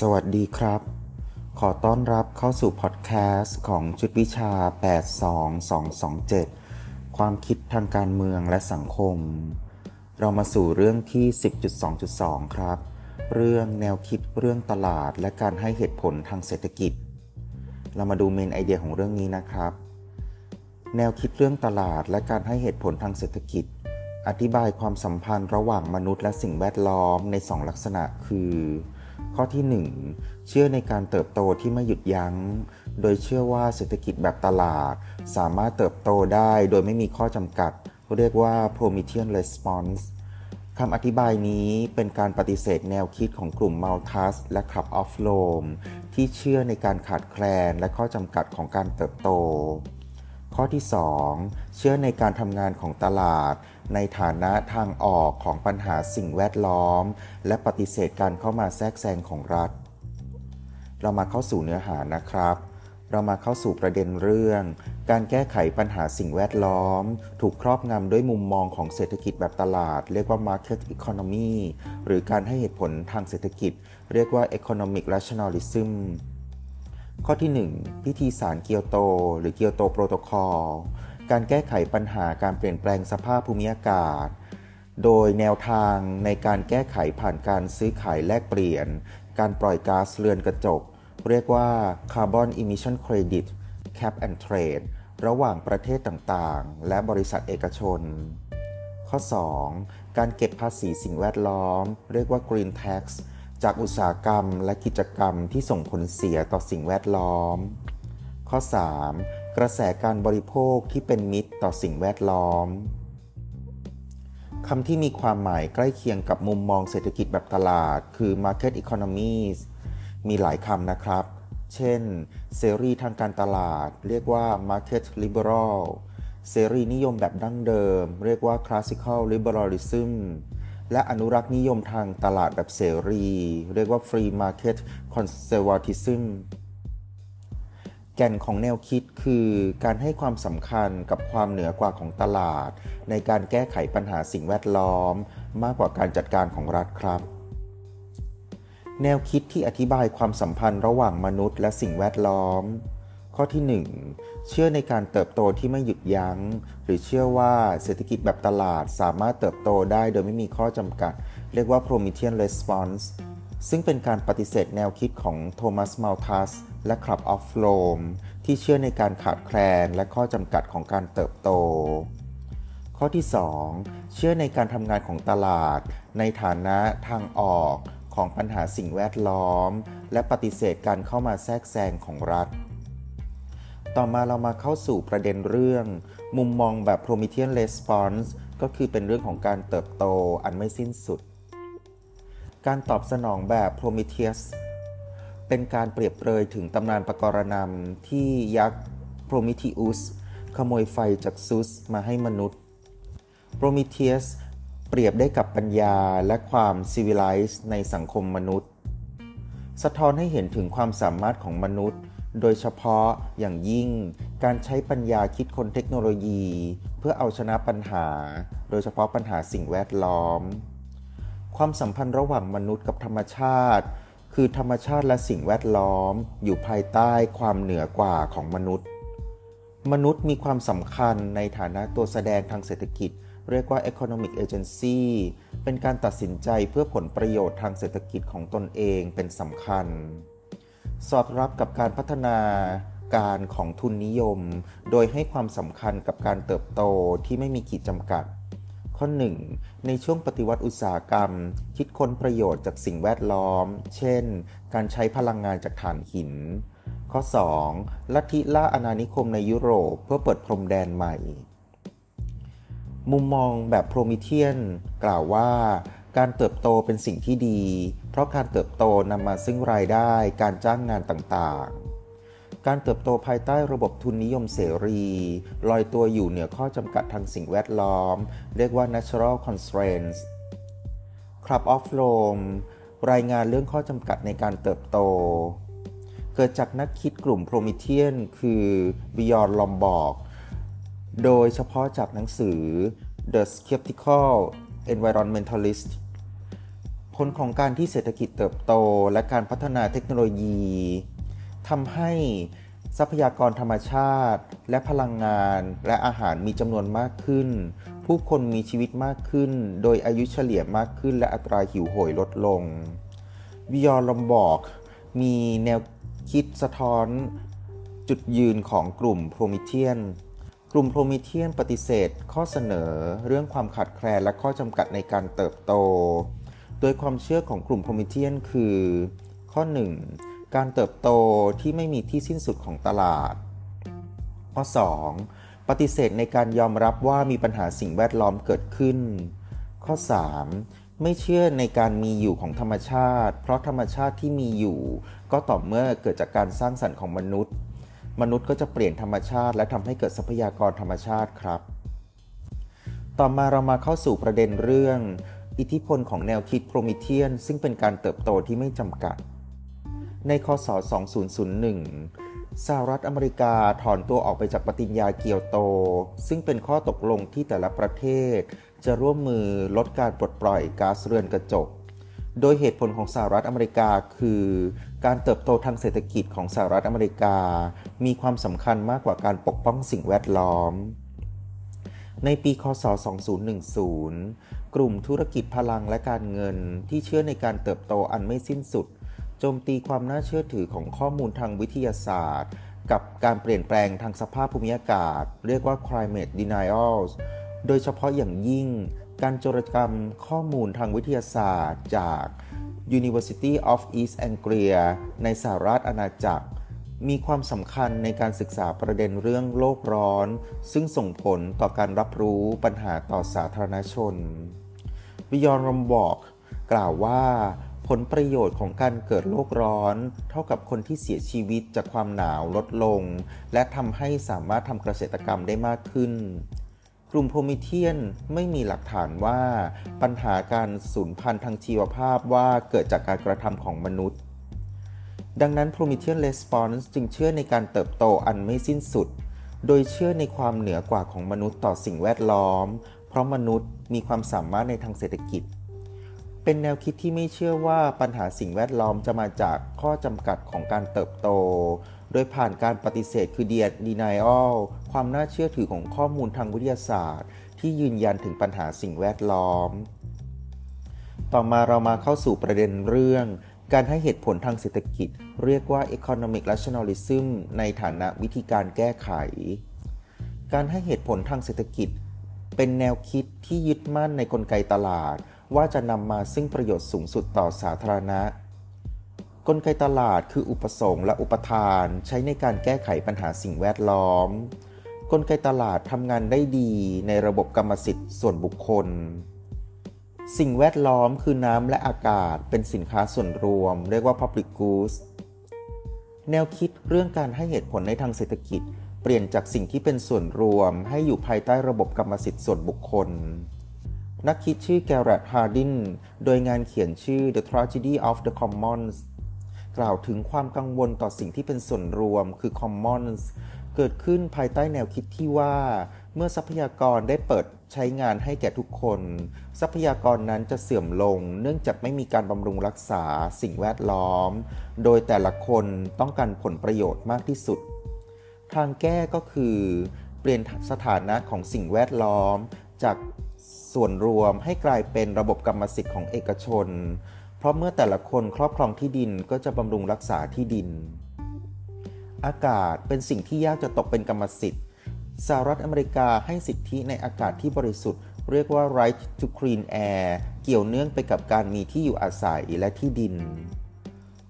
สวัสดีครับ ขอต้อนรับเข้าสู่พอดแคสต์ของชุดวิชา 82227 ความคิดทางการเมืองและสังคม เรามาสู่เรื่องที่ 10.2.2 ครับ เรื่องแนวคิดเรื่องตลาดและการให้เหตุผลทางเศรษฐกิจ เรามาดูเมนไอเดียของเรื่องนี้นะครับ แนวคิดเรื่องตลาดและการให้เหตุผลทางเศรษฐกิจ อธิบายความสัมพันธ์ระหว่างมนุษย์และสิ่งแวดล้อมในสองลักษณะคือ ข้อที่ 1 เชื่อในการเติบโตที่ไม่หยุดยัง้ง โดยเชื่อว่าเศรษฐกิจแบบตลาด สามารถเติบโตได้โดยไม่มีข้อจำกัด เรียกว่า Promethean Response คำอธิบายนี้เป็นการปฏิเสธแนวคิดของกลุ่ม Malthus และ Club of Rome ที่เชื่อในการขาดแคลนและข้อจำกัดของการเติบโต ข้อที่ 2 เชื่อในการทำงานของตลาด ในฐานะทางออกของปัญหาสิ่งแวดล้อม และปฏิเสธการเข้ามาแทรกแซงของรัฐ เรามาเข้าสู่เนื้อหานะครับ เรามาเข้าสู่ประเด็นเรื่อง การแก้ไขปัญหาสิ่งแวดล้อม ถูกครอบงำด้วยมุมมองของเศรษฐกิจแบบตลาด เรียกว่า market economy หรือการให้เหตุผลทางเศรษฐกิจ เรียกว่า economic rationalism ข้อที่ 1 พิธีสารเกียวโต หรือเกียวโตโปรโตคอล การแก้ไขปัญหาการเปลี่ยนแปลงสภาพภูมิอากาศ โดยแนวทางในการแก้ไขผ่านการซื้อขายแลกเปลี่ยน การปล่อยก๊าซเรือนกระจก เรียกว่า Carbon Emission Credit Cap and Trade ระหว่างประเทศต่างๆ และบริษัทเอกชน ข้อ 2. การเก็บภาษีสิ่งแวดล้อม เรียกว่า Green Tax จากอุตสาหกรรมและกิจกรรมที่ส่งผลเสียต่อสิ่งแวดล้อม ข้อ 3. กระแสการบริโภคที่เป็นมิตรต่อสิ่งแวดล้อมคำที่มีความหมายใกล้เคียงกับมุมมองเศรษฐกิจแบบตลาด คือ market economies มีหลายคำนะครับ เช่น เสรีทางการตลาด เรียกว่า market liberal เสรีนิยมแบบดั้งเดิม เรียกว่า classical liberalism และอนุรักษ์นิยมทางตลาดแบบเสรี เรียกว่า free market conservatism แก่นของแนวคิดคือการให้ความสำคัญกับความเหนือกว่าของตลาด ในการแก้ไขปัญหาสิ่งแวดล้อม มากกว่าการจัดการของรัฐครับ แนวคิดที่อธิบายความสัมพันธ์ระหว่างมนุษย์และสิ่งแวดล้อม ข้อที่ 1 เชื่อในการเติบโตที่ไม่หยุดยัง้ง หรือเชื่อว่าเศรษฐกิจแบบตลาดสามารถเติบโตได้โดยไม่มีข้อจำกัด เรียกว่า Promethean Response ซึ่งเป็นการปฏิเสธแนวคิดของโทมัสมัลทัสและ Club of Rome ที่เชื่อในการขาดแคลนและข้อจำกัดของการเติบโต ข้อที่ 2 เชื่อในการทำงานของตลาด ในฐานะทางออกของปัญหาสิ่งแวดล้อม และปฏิเสธการเข้ามาแทรกแซงของรัฐ ต่อมาเรามาเข้าสู่ประเด็นเรื่อง มุมมองแบบ Promethean Response ก็คือเป็นเรื่องของการเติบโตอันไม่สิ้นสุด การตอบสนองแบบ Prometheus เป็นการเปรียบเปรยถึงตำนานปกรณำที่ยักษ์โพรมิทิอุสขโมยไฟจากซุสมาให้มนุษย์โพรมิเทียสเปรียบได้กับปัญญาและความซีวิไลซ์ในสังคมมนุษย์ สะท้อนให้เห็นถึงความสามารถของมนุษย์ โดยเฉพาะอย่างยิ่งการใช้ปัญญาคิดคนเทคโนโลยี เพื่อเอาชนะปัญหา โดยเฉพาะปัญหาสิ่งแวดล้อม ความสัมพันธ์ระหว่างมนุษย์กับธรรมชาติ คือธรรมชาติและสิ่งแวดล้อม อยู่ภายใต้ความเหนือกว่าของมนุษย์ มนุษย์มีความสำคัญในฐานะตัวแสดงทางเศรษฐกิจ เรียกว่า economic agency เป็นการตัดสินใจเพื่อผลประโยชน์ทางเศรษฐกิจของตนเองเป็นสำคัญ สอดรับกับการพัฒนาการของทุนนิยม โดยให้ความสำคัญกับการเติบโตที่ไม่มีขีดจำกัด ข้อ 1. ในช่วงปฏิวัติอุตสาหกรรม คิดค้นประโยชน์จากสิ่งแวดล้อม เช่น การใช้พลังงานจากถ่านหิน ข้อ 2. ลัทธิล่าอาณานิคมในยุโรปเพื่อเปิดพรมแดนใหม่ มุมมองแบบโพรมิเทียน กล่าวว่า การเติบโตเป็นสิ่งที่ดี เพราะการเติบโตนำมาซึ่งรายได้ การจ้างงานต่างๆ การเติบโตภายใต้ระบบทุนนิยมเสรี ลอยตัวอยู่เหนือข้อจำกัดทางสิ่งแวดล้อม เรียกว่า natural constraints Club of Rome รายงานเรื่องข้อจำกัดในการเติบโต เกิดจากนักคิดกลุ่มโพรมิเทียน คือ Bjorn Lomborg โดยเฉพาะจากหนังสือ The Skeptical Environmentalist ผลของการที่เศรษฐกิจเติบโตและการพัฒนาเทคโนโลยี ทำให้ทรัพยากรธรรมชาติ และพลังงาน และอาหารมีจำนวนมากขึ้น ผู้คนมีชีวิตมากขึ้น โดยอายุเฉลี่ยมากขึ้น และอัตราหิวโหยลดลงวิยอลอมบอก มีแนวคิดสะท้อนจุดยืนของกลุ่ม Promethean กลุ่ม Promethean ปฏิเสธข้อเสนอเรื่องความขาดแคลนและข้อจำกัดในการเติบโต โดยความเชื่อของกลุ่มโพรมิเทียนคือ ข้อ 1. การเติบโตที่ไม่มีที่สิ้นสุดของตลาด ข้อ 2. ปฏิเสธในการยอมรับว่ามีปัญหาสิ่งแวดล้อมเกิดขึ้น ข้อ 3. ไม่เชื่อในการมีอยู่ของธรรมชาติ เพราะธรรมชาติที่มีอยู่ ก็ต่อเมื่อเกิดจากการสร้างสรรค์ของมนุษย์ มนุษย์ก็จะเปลี่ยนธรรมชาติ และทำให้เกิดทรัพยากรธรรมชาติครับ ต่อมาเรามาเข้าสู่ประเด็นเรื่อง อิทธิพลของแนวคิดโพรมิเทียน ซึ่งเป็นการเติบโตที่ไม่จำกัด ในคศ 2001 สหรัฐอเมริกาถอนตัวออกไปจากปฏิญญาเกียวโต ซึ่งเป็นข้อตกลงที่แต่ละประเทศ จะร่วมมือลดการปลดปล่อยก๊าซเรือนกระจก โดยเหตุผลของสหรัฐอเมริกาคือ การเติบโตทางเศรษฐกิจของสหรัฐอเมริกา มีความสำคัญมากกว่าการปกป้องสิ่งแวดล้อม ในปี คศ 2010 กลุ่มธุรกิจพลังและการเงินที่เชื่อในการเติบโตอันไม่สิ้นสุด โจมตีความน่าเชื่อถือของข้อมูลทางวิทยาศาสตร์ กับการเปลี่ยนแปลงทางสภาพภูมิอากาศ เรียกว่า climate denials โดยเฉพาะอย่างยิ่ง การโจรกรรมข้อมูลทางวิทยาศาสตร์จาก University of East Anglia ในสหรัฐอาณาจักร มีความสำคัญในการศึกษาประเด็นเรื่องโลกร้อน ซึ่งส่งผลต่อการรับรู้ปัญหาต่อสาธารณชนวิยอนรมบอกกล่าวว่า ผลประโยชน์ของการเกิดโลกร้อน เท่ากับคนที่เสียชีวิตจากความหนาวลดลง และทำให้สามารถทำเกษตรกรรมได้มากขึ้น กลุ่มโพมิเทียนไม่มีหลักฐานว่า ปัญหาการสูญพันธุ์ทางชีวภาพว่าเกิดจากการกระทำของมนุษย์ ดังนั้น Promethean Response จึงเชื่อในการเติบโตอันไม่สิ้นสุด โดยเชื่อในความเหนือกว่าของมนุษย์ต่อสิ่งแวดล้อม เพราะมนุษย์มีความสามารถในทางเศรษฐกิจ เป็นแนวคิดที่ไม่เชื่อว่าปัญหาสิ่งแวดล้อมจะมาจากข้อจำกัดของการเติบโต โดยผ่านการปฏิเสธคือเดียด denial ความน่าเชื่อถือของข้อมูลทางวิทยาศาสตร์ ที่ยืนยันถึงปัญหาสิ่งแวดล้อม ต่อมาเรามาเข้าสู่ประเด็นเรื่อง การให้เหตุผลทางเศรษฐกิจ เรียกว่า economic rationalism ในฐานะวิธีการแก้ไข การให้เหตุผลทางเศรษฐกิจ เป็นแนวคิดที่ยึดมั่นในกลไกตลาด ว่าจะนำมาซึ่งประโยชน์สูงสุดต่อสาธารณะ กลไกตลาดคืออุปสงค์และอุปทานใช้ในการแก้ไขปัญหาสิ่งแวดล้อม กลไกตลาดทำงานได้ดีในระบบกรรมสิทธิ์ส่วนบุคคล สิ่งแวดล้อมคือน้ำและอากาศเป็นสินค้าส่วนรวม เรียกว่า public goods แนวคิดเรื่องการให้เหตุผลในทางเศรษฐกิจ เปลี่ยนจากสิ่งที่เป็นส่วนรวม ให้อยู่ภายใต้ระบบกรรมสิทธิ์ส่วนบุคคล นักคิดชื่อแกรตฮาร์ดิน โดยงานเขียนชื่อ The Tragedy of the Commons กล่าวถึงความกังวลต่อสิ่งที่เป็นส่วนรวมคือ commons เกิดขึ้นภายใต้แนวคิดที่ว่า เมื่อทรัพยากรได้เปิดใช้งานให้แก่ทุกคน ทรัพยากรนั้นจะเสื่อมลง เนื่องจากไม่มีการบำรุงรักษาสิ่งแวดล้อม โดยแต่ละคนต้องการผลประโยชน์มากที่สุด ทางแก้ก็คือ เปลี่ยนสถานะของสิ่งแวดล้อม จาก ส่วนรวมให้กลายเป็นระบบกรรมสิทธิ์ของเอกชน เพราะเมื่อแต่ละคนครอบครองที่ดินก็จะบำรุงรักษาที่ดิน อากาศเป็นสิ่งที่ยากจะตกเป็นกรรมสิทธิ์สหรัฐอเมริกาให้สิทธิในอากาศที่บริสุทธิ์ เรียกว่า right to clean air เกี่ยวเนื่องไปกับการมีที่อยู่อาศัยและที่ดิน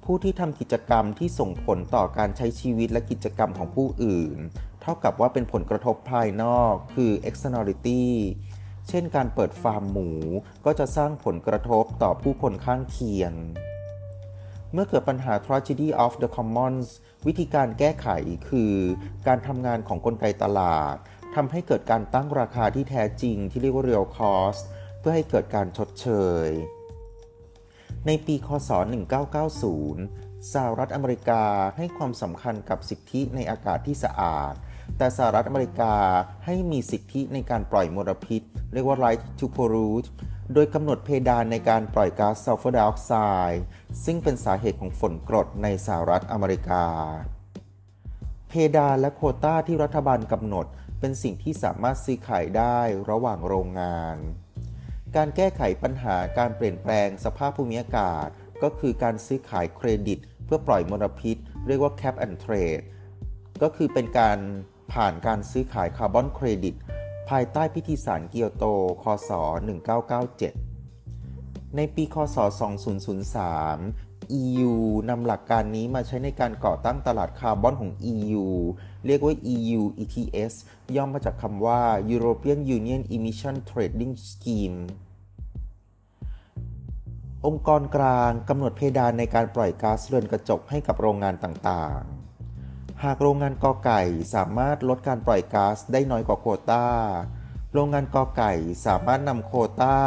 ผู้ที่ทำกิจกรรมที่ส่งผลต่อการใช้ชีวิตและกิจกรรมของผู้อื่น เท่ากับว่าเป็นผลกระทบภายนอก คือ externality เช่นการเปิดฟาร์มหมูก็จะสร้างผลกระทบต่อผู้คนข้างเคียง เมื่อเกิดปัญหา tragedy of the commons วิธีการแก้ไขคือการทำงานของกลไกตลาดทำให้เกิดการตั้งราคาที่แท้จริงที่เรียกว่า real cost เพื่อให้เกิดการชดเชย ในปี คศ 1990 สหรัฐอเมริกาให้ความสำคัญกับสิทธิในอากาศที่สะอาด แต่สหรัฐอเมริกาให้มีสิทธิในการปล่อยมลพิษ เรียกว่า right to pollute โดยกำหนดเพดานในการปล่อยก๊าซซัลเฟอร์ไดออกไซด์ซึ่งเป็นสาเหตุของฝนกรดในสหรัฐอเมริกา เพดานและโคต้าที่รัฐบาลกำหนดเป็นสิ่งที่สามารถซื้อขายได้ระหว่างโรงงาน การแก้ไขปัญหาการเปลี่ยนแปลงสภาพภูมิอากาศ ก็คือการซื้อขายเครดิต เพื่อปล่อยมลพิษ เรียกว่า cap and trade ก็คือเป็นการ ผ่านการซื้อขายคาร์บอนเครดิต ภายใต้พิธีสารเกียวโต คศ 1997 ในปี คศ 2003 EU นำหลักการนี้มาใช้ในการก่อตั้งตลาดคาร์บอนของ EU เรียกว่า EU ETS ย่อมมาจากคำว่า European Union Emission Trading Scheme องค์กรกลางกำหนดเพดานในการปล่อยก๊าซเรือนกระจกให้กับโรงงานต่างๆ หากโรงงานกอไก่สามารถลดการปล่อยก๊าซได้น้อยกว่าโควตาโรงงานกอไก่สามารถนำโควตา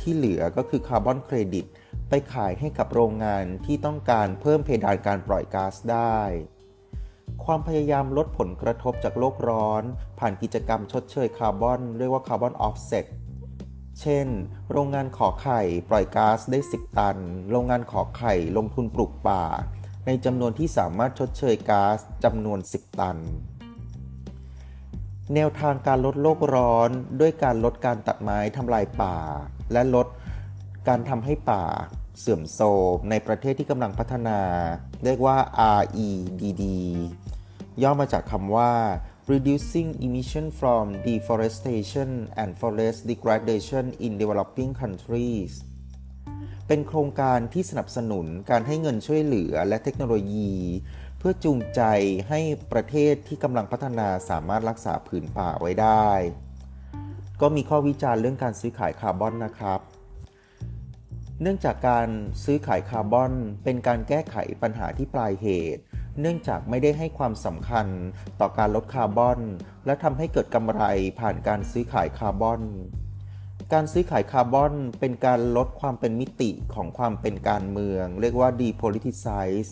ที่เหลือก็คือคาร์บอนเครดิตไปขายให้กับโรงงานที่ต้องการเพิ่มเพดานการปล่อยก๊าซได้ ความพยายามลดผลกระทบจากโลกร้อน ผ่านกิจกรรมชดเชยคาร์บอนเรียกว่า carbon offset เช่น โรงงาน ข ไข่ปล่อยก๊าซได้ 10 ตัน โรงงาน ข ไข่ลงทุนปลูกป่า ในจำนวนที่สามารถชดเชยก๊าซจำนวน 10 ตัน แนวทางการลดโลกร้อนด้วยการลดการตัดไม้ทำลายป่า และลดการทำให้ป่าเสื่อมโทรมในประเทศที่กำลังพัฒนา เรียกว่า REDD ย่อมาจากคำว่า reducing emission from deforestation and forest degradation in developing countries เป็นโครงการที่สนับสนุนการให้เงินช่วยเหลือและเทคโนโลยี เพื่อจูงใจให้ประเทศที่กำลังพัฒนาสามารถรักษาผืนป่าไว้ได้ ก็มีข้อวิจารณ์เรื่องการซื้อขายคาร์บอนนะครับ เนื่องจากการซื้อขายคาร์บอน เป็นการแก้ไขปัญหาที่ปลายเหตุ เนื่องจากไม่ได้ให้ความสำคัญต่อการลดคาร์บอน และทำให้เกิดกำไรผ่านการซื้อขายคาร์บอน การซื้อขายคาร์บอนเป็นการลดความเป็นมิติของความเป็นการเมือง เรียกว่า depoliticize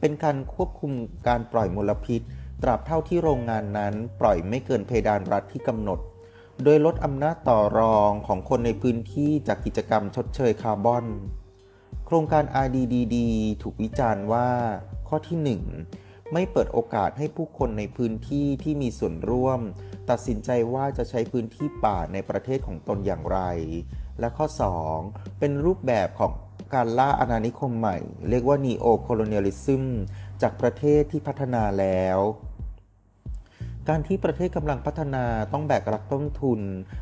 เป็นการควบคุมการปล่อยมลพิษ ตราบเท่าที่โรงงานนั้นปล่อยไม่เกินเพดานรัฐที่กำหนด โดยลดอำนาจต่อรองของคนในพื้นที่จากกิจกรรมชดเชยคาร์บอน โครงการ RDDD ถูกวิจารณ์ว่า ข้อที่ 1 ไม่เปิดโอกาสให้ผู้คนในพื้นที่ที่มีส่วนร่วม ตัดสินใจว่าจะใช้พื้นที่ป่าในประเทศของตนอย่างไร และข้อ 2 เป็นรูปแบบของการล่าอาณานิคมใหม่ เรียกว่า neo colonialism จากประเทศที่พัฒนาแล้ว การที่ประเทศกำลังพัฒนาต้องแบกรับต้นทุน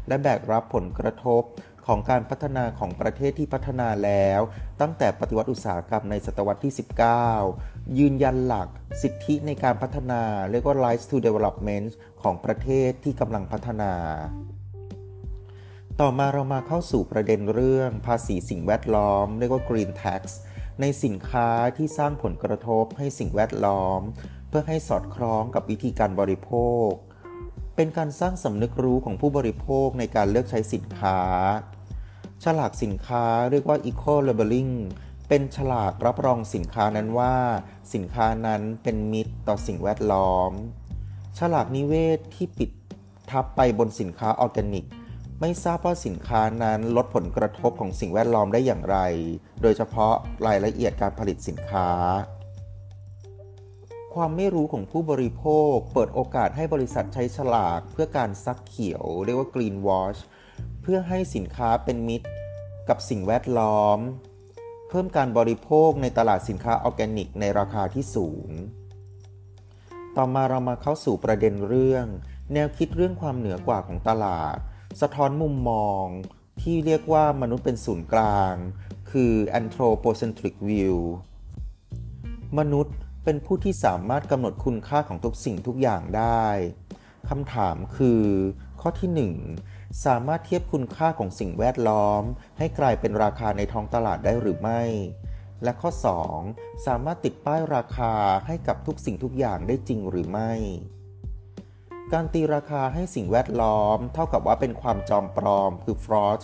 และแบกรับผลกระทบของการพัฒนาของประเทศที่พัฒนาแล้ว ตั้งแต่ปฏิวัติอุตสาหกรรมในศตวรรษที่ 19 ยืนยันหลักสิทธิในการพัฒนาเรียกว่า Rights to Development ของประเทศที่กำลังพัฒนา ต่อมาเรามาเข้าสู่ประเด็นเรื่องภาษีสิ่งแวดล้อม เรียกว่า Green Tax ในสินค้าที่สร้างผลกระทบให้สิ่งแวดล้อม เพื่อให้สอดคล้องกับวิธีการบริโภค เป็นการสร้างสำนึกรู้ของผู้บริโภคในการเลือกใช้สินค้า ฉลากสินค้าเรียกว่า Eco Labeling เป็นฉลากรับรองสินค้านั้นว่า สินค้านั้นเป็นมิตรต่อสิ่งแวดล้อม ฉลากนิเวศที่ปิดทับไปบนสินค้าออร์แกนิก ไม่ทราบว่าสินค้านั้นลดผลกระทบของสิ่งแวดล้อมได้อย่างไร โดยเฉพาะรายละเอียดการผลิตสินค้า ความไม่รู้ของผู้บริโภค เปิดโอกาสให้บริษัทใช้ฉลากเพื่อการซักเขียว เรียกว่า green wash เพื่อให้สินค้าเป็นมิตร กับสิ่งแวดล้อม เพิ่มการบริโภคในตลาดสินค้าออร์แกนิกในราคาที่สูง ต่อมาเรามาเข้าสู่ประเด็นเรื่อง แนวคิดเรื่องความเหนือกว่าของตลาด สะท้อนมุมมอง ที่เรียกว่ามนุษย์เป็นศูนย์กลาง คือ anthropocentric view มนุษย์ เป็นผู้ที่สามารถกำหนดคุณค่าของทุกสิ่งทุกอย่างได้คำถามคือ ข้อที่ 1 สามารถเทียบคุณค่าของสิ่งแวดล้อม ให้กลายเป็นราคาในท้องตลาดได้หรือไม่ และข้อ 2 สามารถติดป้ายราคาให้กับทุกสิ่งทุกอย่างได้จริงหรือไม่ การตีราคาให้สิ่งแวดล้อม เท่ากับว่าเป็นความจอมปลอมคือ fraud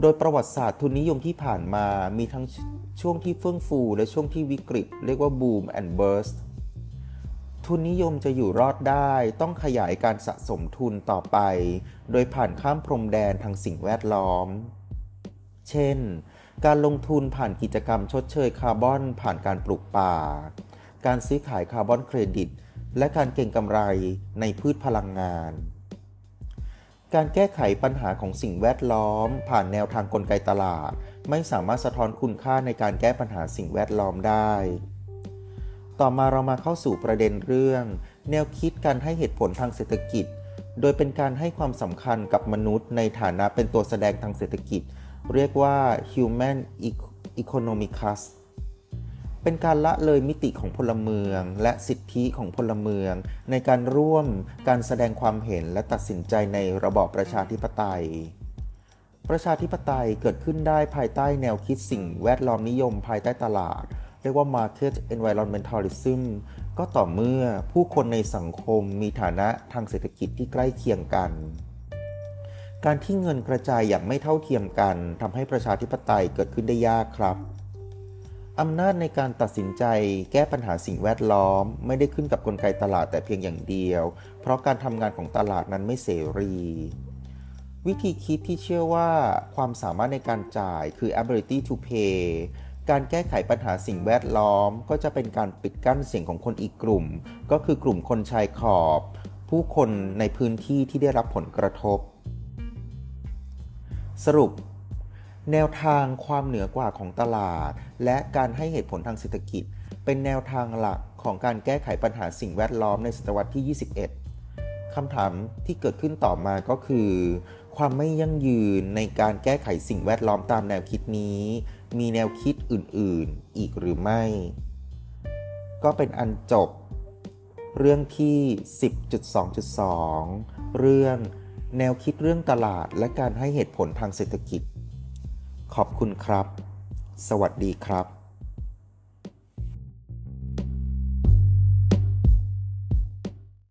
โดยประวัติศาสตร์ทุนนิยมที่ผ่านมามีทั้ง ช่วงที่เฟื่องฟู และช่วงที่วิกฤต เรียกว่า boom and burst ทุนนิยมจะอยู่รอดได้ต้องขยายการสะสมทุนต่อไป โดยผ่านข้ามพรมแดนทางสิ่งแวดล้อม เช่น การลงทุนผ่านกิจกรรมชดเชยคาร์บอนผ่านการปลูกป่า การซื้อขายคาร์บอนเครดิต และการเก็งกำไรในพืชพลังงาน การแก้ไขปัญหาของสิ่งแวดล้อม ผ่านแนวทางกลไกตลาด ไม่สามารถสะท้อนคุณค่าในการแก้ปัญหาสิ่งแวดล้อมได้ ต่อมาเรามาเข้าสู่ประเด็นเรื่อง แนวคิดการให้เหตุผลทางเศรษฐกิจ โดยเป็นการให้ความสำคัญกับมนุษย์ ในฐานะเป็นตัวแสดงทางเศรษฐกิจ เรียกว่า human economicus เป็นการละเลยมิติของพลเมือง และสิทธิของพลเมือง ในการร่วมการแสดงความเห็นและตัดสินใจในระบอบประชาธิปไตย ประชาธิปไตยเกิดขึ้นได้ภายใต้แนวคิดสิ่งแวดล้อมนิยมภายใต้ตลาด เรียกว่า market environmentalism ก็ต่อเมื่อผู้คนในสังคมมีฐานะทางเศรษฐกิจที่ใกล้เคียงกัน การที่เงินกระจายอย่างไม่เท่าเทียมกันทำให้ประชาธิปไตยเกิดขึ้นได้ยากครับอำนาจในการตัดสินใจแก้ปัญหาสิ่งแวดล้อม ไม่ได้ขึ้นกับกลไกตลาดแต่เพียงอย่างเดียว เพราะการทำงานของตลาดนั้นไม่เสรี วิธีคิดที่เชื่อว่าความสามารถในการจ่ายคือ ability to pay การแก้ไขปัญหาสิ่งแวดล้อม ก็จะเป็นการปิดกั้นเสียงของคนอีกกลุ่ม ก็คือกลุ่มคนชายขอบ ผู้คนในพื้นที่ที่ได้รับผลกระทบ สรุป แนวทางความเหนือกว่าของตลาด และการให้เหตุผลทางเศรษฐกิจ เป็นแนวทางหลักของการแก้ไขปัญหาสิ่งแวดล้อมในศตวรรษที่ 21คำถามที่เกิดขึ้นต่อมาก็คือ ความไม่ยั่งยืนในการแก้ไขสิ่งแวดล้อมตามแนวคิดนี้ มีแนวคิดอื่นๆ อีกหรือไม่ ก็เป็นอันจบ เรื่องที่ 10.2.2 เรื่องแนวคิดเรื่องตลาดและการให้เหตุผลทางเศรษฐกิจ ขอบคุณครับ สวัสดีครับ